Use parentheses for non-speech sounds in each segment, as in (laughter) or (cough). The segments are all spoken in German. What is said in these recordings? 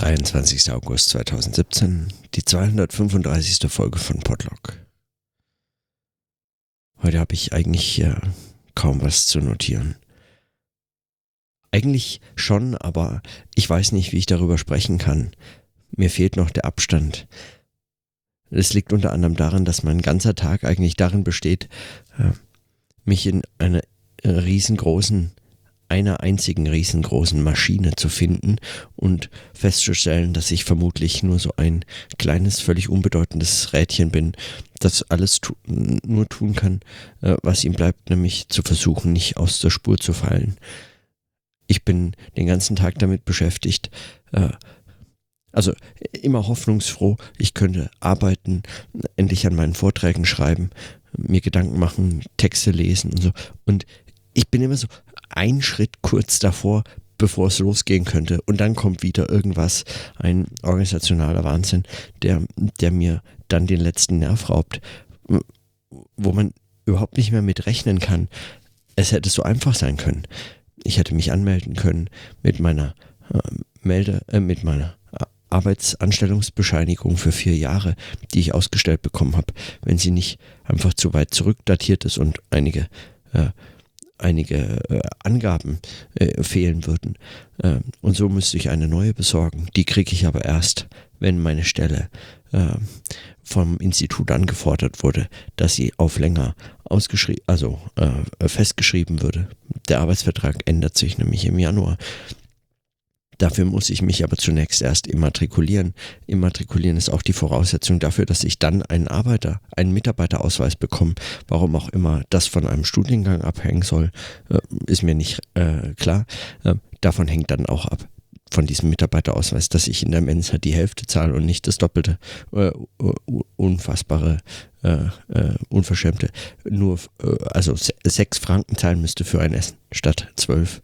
23. August 2017, die 235. Folge von Podlog. Heute habe ich eigentlich äh, kaum was zu notieren. Eigentlich schon, aber ich weiß nicht, wie ich darüber sprechen kann. Mir fehlt noch der Abstand. Es liegt unter anderem daran, dass mein ganzer Tag eigentlich darin besteht, äh, mich in einer riesengroßen einer einzigen riesengroßen Maschine zu finden und festzustellen, dass ich vermutlich nur so ein kleines, völlig unbedeutendes Rädchen bin, das alles tu nur tun kann, äh, was ihm bleibt, nämlich zu versuchen, nicht aus der Spur zu fallen. Ich bin den ganzen Tag damit beschäftigt, äh, also immer hoffnungsfroh, ich könnte arbeiten, endlich an meinen Vorträgen schreiben, mir Gedanken machen, Texte lesen und so. Und ich bin immer so ein Schritt kurz davor, bevor es losgehen könnte. Und dann kommt wieder irgendwas, ein organisationaler Wahnsinn, der, der mir dann den letzten Nerv raubt, wo man überhaupt nicht mehr mit rechnen kann. Es hätte so einfach sein können. Ich hätte mich anmelden können mit meiner äh, Melde, äh, mit meiner Arbeitsanstellungsbescheinigung für vier Jahre, die ich ausgestellt bekommen habe, wenn sie nicht einfach zu weit zurückdatiert ist und einige äh, einige äh, Angaben äh, fehlen würden. Äh, und so müsste ich eine neue besorgen. Die kriege ich aber erst, wenn meine Stelle äh, vom Institut angefordert wurde, dass sie auf länger ausgeschrieben, also äh, festgeschrieben würde. Der Arbeitsvertrag ändert sich nämlich im Januar. Dafür muss ich mich aber zunächst erst immatrikulieren. Immatrikulieren ist auch die Voraussetzung dafür, dass ich dann einen Arbeiter, einen Mitarbeiterausweis bekomme. Warum auch immer das von einem Studiengang abhängen soll, äh, ist mir nicht äh, klar. Äh, davon hängt dann auch ab, von diesem Mitarbeiterausweis, dass ich in der Mensa die Hälfte zahle und nicht das Doppelte. Äh, unfassbare, äh, äh, unverschämte. Nur, also sechs Franken zahlen müsste für ein Essen statt zwölf.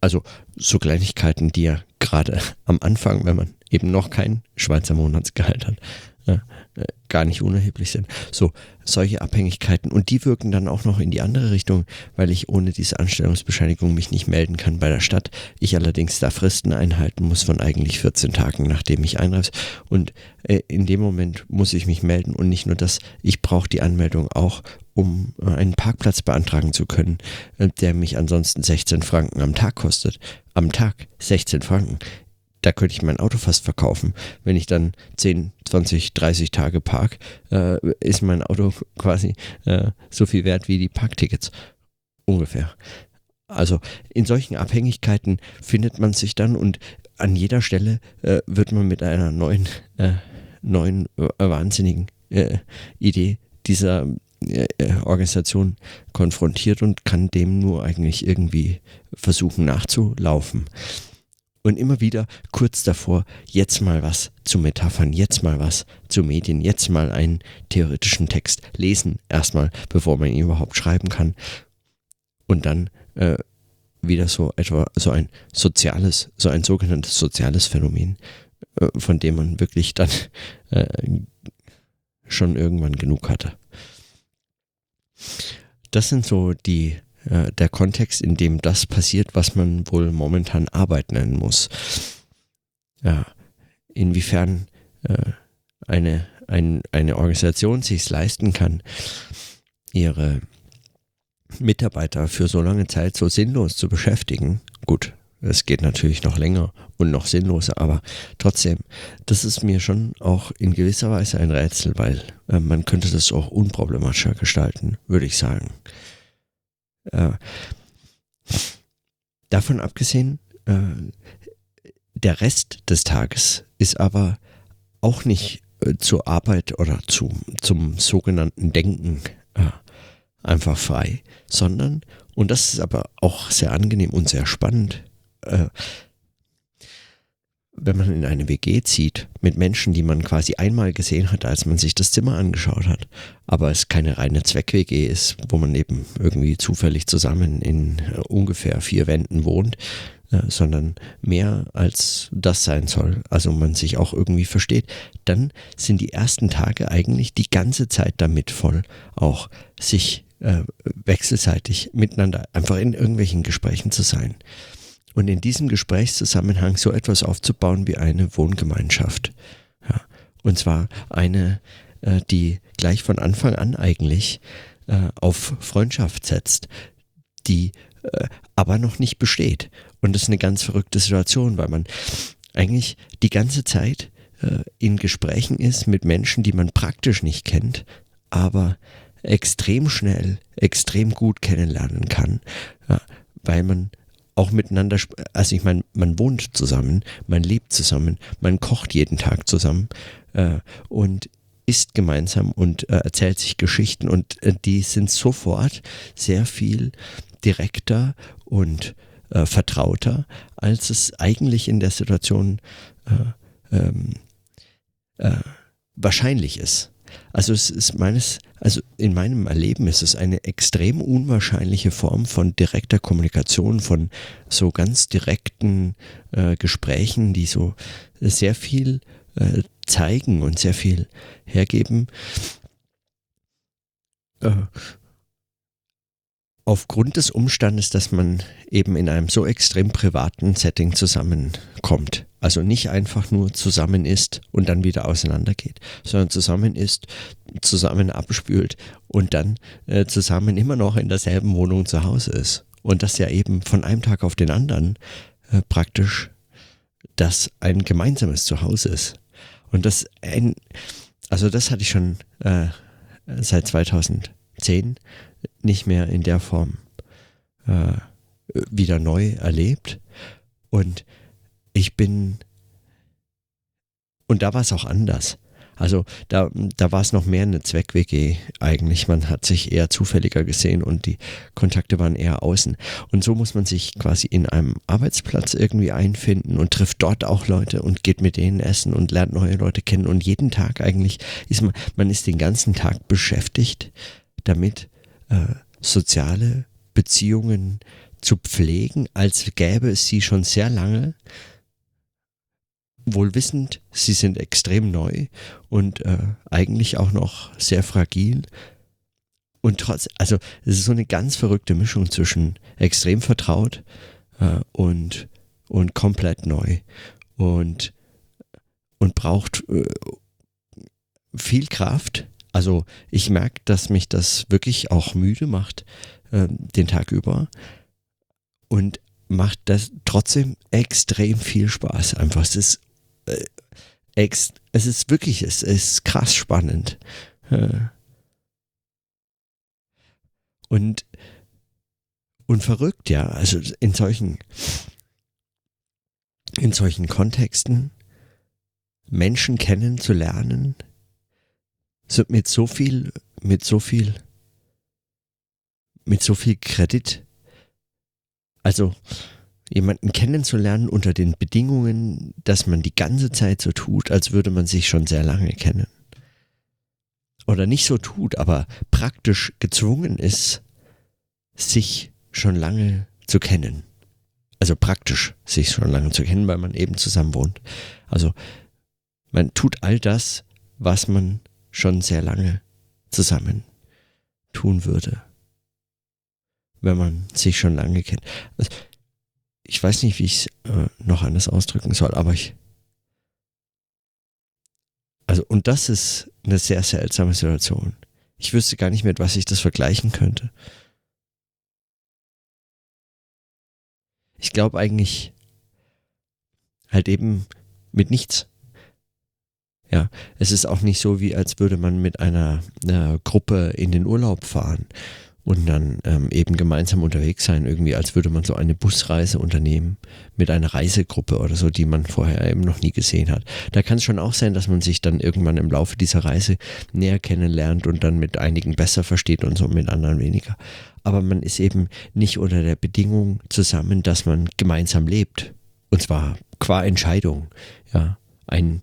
Also so Kleinigkeiten, die ja gerade am Anfang, wenn man eben noch kein Schweizer Monatsgehalt hat, äh, gar nicht unerheblich sind. So, solche Abhängigkeiten. Und die wirken dann auch noch in die andere Richtung, weil ich ohne diese Anstellungsbescheinigung mich nicht melden kann bei der Stadt. Ich allerdings da Fristen einhalten muss von eigentlich 14 Tagen, nachdem ich einreise. Und äh, in dem Moment muss ich mich melden. Und nicht nur das, ich brauche die Anmeldung auch, um äh, einen Parkplatz beantragen zu können, äh, der mich ansonsten 16 Franken am Tag kostet. Am Tag 16 Franken da könnte ich mein Auto fast verkaufen. Wenn ich dann 10, 20, 30 Tage park, äh, ist mein Auto quasi äh, so viel wert wie die Parktickets. Ungefähr. Also in solchen Abhängigkeiten findet man sich dann und an jeder Stelle äh, wird man mit einer neuen, äh, neuen wahnsinnigen Idee dieser Organisation konfrontiert und kann dem nur eigentlich irgendwie versuchen nachzulaufen und immer wieder kurz davor, jetzt mal was zu Metaphern, jetzt mal was zu Medien, jetzt mal einen theoretischen Text lesen, erstmal, bevor man ihn überhaupt schreiben kann. Und dann äh, wieder so etwa so ein soziales, so ein sogenanntes soziales Phänomen, äh, von dem man wirklich dann äh, schon irgendwann genug hatte. Das sind so die äh, der Kontext, in dem das passiert, was man wohl momentan Arbeit nennen muss. Ja, inwiefern äh, eine, ein, eine Organisation sich leisten kann, ihre Mitarbeiter für so lange Zeit so sinnlos zu beschäftigen. Gut, es geht natürlich noch länger und noch sinnloser, aber trotzdem, das ist mir schon auch in gewisser Weise ein Rätsel, weil äh, man könnte das auch unproblematischer gestalten, würde ich sagen. Äh, davon abgesehen, äh, der Rest des Tages ist aber auch nicht äh, zur Arbeit oder zu, zum sogenannten Denken äh, einfach frei, sondern, und das ist aber auch sehr angenehm und sehr spannend, äh, wenn man in eine WG zieht mit Menschen, die man quasi einmal gesehen hat, als man sich das Zimmer angeschaut hat, aber es keine reine Zweck-WG ist, wo man eben irgendwie zufällig zusammen in äh, ungefähr vier Wänden wohnt, äh, sondern mehr als das sein soll, also man sich auch irgendwie versteht, dann sind die ersten Tage eigentlich die ganze Zeit damit voll, auch sich äh, wechselseitig miteinander einfach in irgendwelchen Gesprächen zu sein. Und in diesem Gesprächszusammenhang so etwas aufzubauen wie eine Wohngemeinschaft. Ja, und zwar eine, äh, die gleich von Anfang an eigentlich äh, auf Freundschaft setzt, die äh, aber noch nicht besteht. Und das ist eine ganz verrückte Situation, weil man eigentlich die ganze Zeit äh, in Gesprächen ist mit Menschen, die man praktisch nicht kennt, aber extrem schnell, extrem gut kennenlernen kann, ja, weil man auch miteinander, also ich meine, man wohnt zusammen, man lebt zusammen, man kocht jeden Tag zusammen äh, und isst gemeinsam und äh, erzählt sich Geschichten und äh, die sind sofort sehr viel direkter und äh, vertrauter, als es eigentlich in der Situation äh, ähm, äh, wahrscheinlich ist. Also es ist meines, also in meinem Erleben ist es eine extrem unwahrscheinliche Form von direkter Kommunikation, von so ganz direkten äh, Gesprächen, die so sehr viel äh, zeigen und sehr viel hergeben. Äh, aufgrund des Umstandes, dass man eben in einem so extrem privaten Setting zusammenkommt. Also nicht einfach nur zusammen isst und dann wieder auseinandergeht, sondern zusammen isst, zusammen abspült und dann äh, zusammen immer noch in derselben Wohnung zu Hause ist. Und das ja eben von einem Tag auf den anderen äh, praktisch das ein gemeinsames Zuhause ist. Und das ein, also das hatte ich schon äh, seit 2010 nicht mehr in der Form äh, wieder neu erlebt. Und ich bin, und da war es auch anders. Also da, da war es noch mehr eine Zweck-WG eigentlich. Man hat sich eher zufälliger gesehen und die Kontakte waren eher außen. Und so muss man sich quasi in einem Arbeitsplatz irgendwie einfinden und trifft dort auch Leute und geht mit denen essen und lernt neue Leute kennen. Und jeden Tag eigentlich ist man, man ist den ganzen Tag beschäftigt damit, äh, soziale Beziehungen zu pflegen, als gäbe es sie schon sehr lange wohl wissend, sie sind extrem neu und äh, eigentlich auch noch sehr fragil. Und trotz, also es ist so eine ganz verrückte Mischung zwischen extrem vertraut äh, und, und komplett neu. Und, und braucht äh, viel Kraft. Also ich merke, dass mich das wirklich auch müde macht, äh, den Tag über. Und macht das trotzdem extrem viel Spaß. Einfach, es ist es ist wirklich, es ist krass spannend. Und, und verrückt, ja. Also in solchen, in solchen Kontexten Menschen kennenzulernen, so mit so viel, mit so viel, mit so viel Kredit. Also, jemanden kennenzulernen unter den Bedingungen, dass man die ganze Zeit so tut, als würde man sich schon sehr lange kennen. Oder nicht so tut, aber praktisch gezwungen ist, sich schon lange zu kennen. Also praktisch sich schon lange zu kennen, weil man eben zusammen wohnt. Also man tut all das, was man schon sehr lange zusammen tun würde, wenn man sich schon lange kennt. Also, ich weiß nicht, wie ich es äh, noch anders ausdrücken soll, aber ich. Also, und das ist eine sehr seltsame Situation. Ich wüsste gar nicht, mit was ich das vergleichen könnte. Ich glaube eigentlich halt eben mit nichts. Ja, es ist auch nicht so, wie als würde man mit einer, einer Gruppe in den Urlaub fahren und dann ähm, eben gemeinsam unterwegs sein, irgendwie als würde man so eine Busreise unternehmen mit einer Reisegruppe oder so, die man vorher eben noch nie gesehen hat. Da kann es schon auch sein, dass man sich dann irgendwann im Laufe dieser Reise näher kennenlernt und dann mit einigen besser versteht und so mit anderen weniger. Aber man ist eben nicht unter der Bedingung zusammen, dass man gemeinsam lebt. Und zwar qua Entscheidung. Ja, ein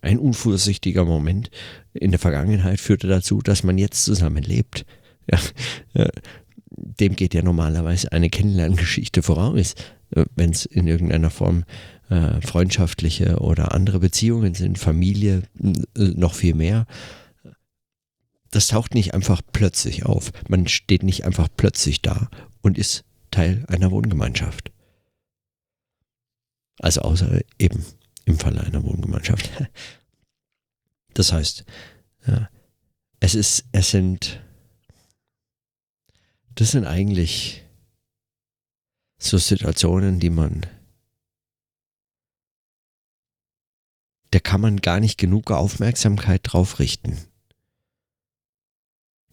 ein unvorsichtiger Moment in der Vergangenheit führte dazu, dass man jetzt zusammen Ja, dem geht ja normalerweise eine Kennenlerngeschichte voraus, äh, wenn es in irgendeiner Form äh, freundschaftliche oder andere Beziehungen sind, Familie äh, noch viel mehr. Das taucht nicht einfach plötzlich auf. Man steht nicht einfach plötzlich da und ist Teil einer Wohngemeinschaft. Also außer eben im Falle einer Wohngemeinschaft. Das heißt, ja, es ist, es sind, das sind eigentlich so Situationen, die man, da kann man gar nicht genug Aufmerksamkeit drauf richten.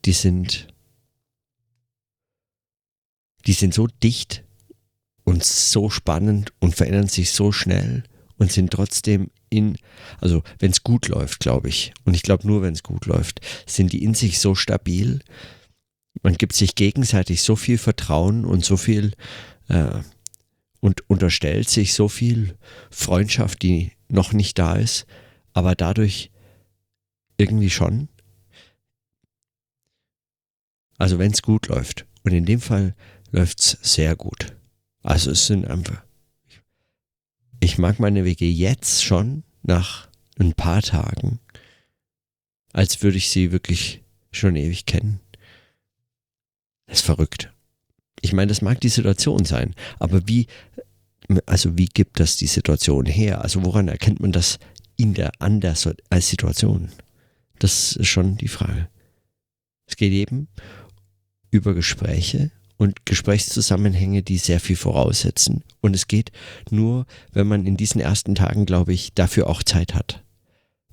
Die sind, die sind so dicht und so spannend und verändern sich so schnell und sind trotzdem in, also wenn es gut läuft, glaube ich, und ich glaube nur, wenn es gut läuft, sind die in sich so stabil. Man gibt sich gegenseitig so viel Vertrauen und so viel äh, und unterstellt sich so viel Freundschaft, die noch nicht da ist, aber dadurch irgendwie schon. Also wenn es gut läuft. Und in dem Fall läuft es sehr gut. Also es sind einfach. Ich mag meine WG jetzt schon nach ein paar Tagen, als würde ich sie wirklich schon ewig kennen. Ist verrückt. Ich meine, das mag die Situation sein, aber wie, also wie gibt das die Situation her? Also woran erkennt man das in der, an als Situation? Das ist schon die Frage. Es geht eben über Gespräche und Gesprächszusammenhänge, die sehr viel voraussetzen. Und es geht nur, wenn man in diesen ersten Tagen, glaube ich, dafür auch Zeit hat,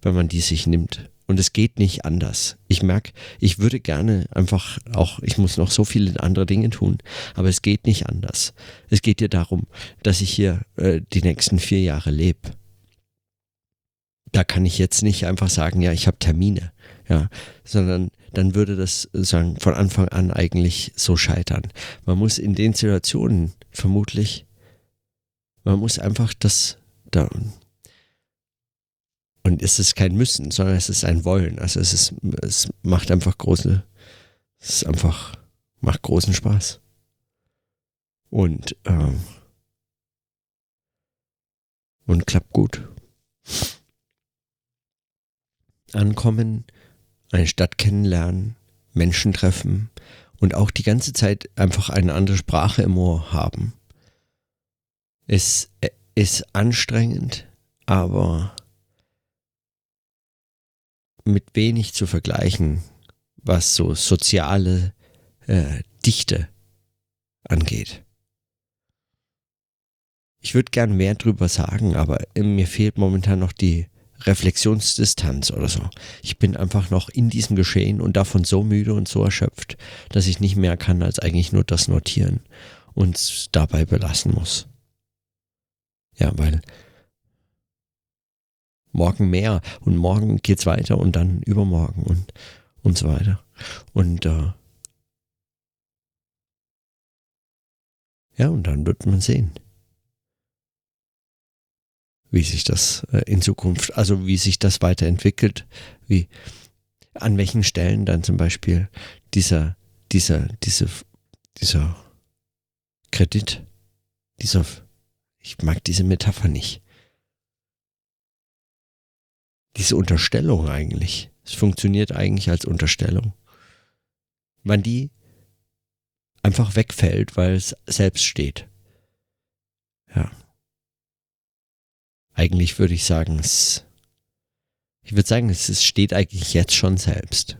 wenn man die sich nimmt. Und es geht nicht anders. Ich merke, ich würde gerne einfach auch, ich muss noch so viele andere Dinge tun, aber es geht nicht anders. Es geht dir darum, dass ich hier äh, die nächsten vier Jahre lebe. Da kann ich jetzt nicht einfach sagen, ja, ich habe Termine, ja, sondern dann würde das sagen von Anfang an eigentlich so scheitern. Man muss in den Situationen vermutlich, man muss einfach das da und es ist kein Müssen, sondern es ist ein Wollen. Also es ist, es macht einfach große, es ist einfach, macht großen Spaß. Und, ähm, und klappt gut. Ankommen, eine Stadt kennenlernen, Menschen treffen und auch die ganze Zeit einfach eine andere Sprache im Ohr haben. Es ist anstrengend, aber mit wenig zu vergleichen, was so soziale äh, Dichte angeht. Ich würde gern mehr drüber sagen, aber mir fehlt momentan noch die Reflexionsdistanz oder so. Ich bin einfach noch in diesem Geschehen und davon so müde und so erschöpft, dass ich nicht mehr kann als eigentlich nur das notieren und dabei belassen muss. Ja, weil morgen mehr und morgen geht's weiter und dann übermorgen und, und so weiter. Und äh, ja, und dann wird man sehen, wie sich das äh, in Zukunft, also wie sich das weiterentwickelt, wie an welchen Stellen dann zum Beispiel dieser, dieser, diese, dieser Kredit, dieser, ich mag diese Metapher nicht, diese Unterstellung eigentlich. Es funktioniert eigentlich als Unterstellung. Wann die einfach wegfällt, weil es selbst steht. Ja. Eigentlich würde ich sagen, es, ich würde sagen, es steht eigentlich jetzt schon selbst.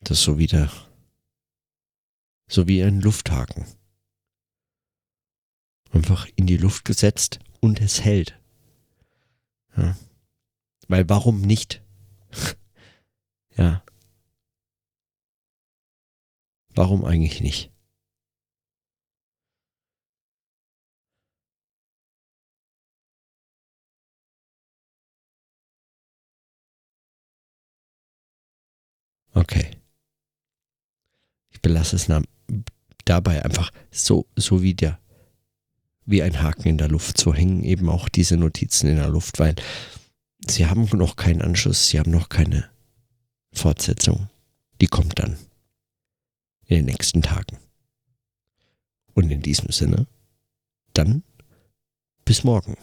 Das ist so wieder, so wie ein Lufthaken. Einfach in die Luft gesetzt und es hält. Ja. Weil warum nicht? (laughs) ja. Warum eigentlich nicht? Okay. Ich belasse es dabei einfach so, so wie der wie ein Haken in der Luft. So hängen eben auch diese Notizen in der Luft, weil sie haben noch keinen Anschluss, sie haben noch keine Fortsetzung. Die kommt dann in den nächsten Tagen. Und in diesem Sinne, dann bis morgen.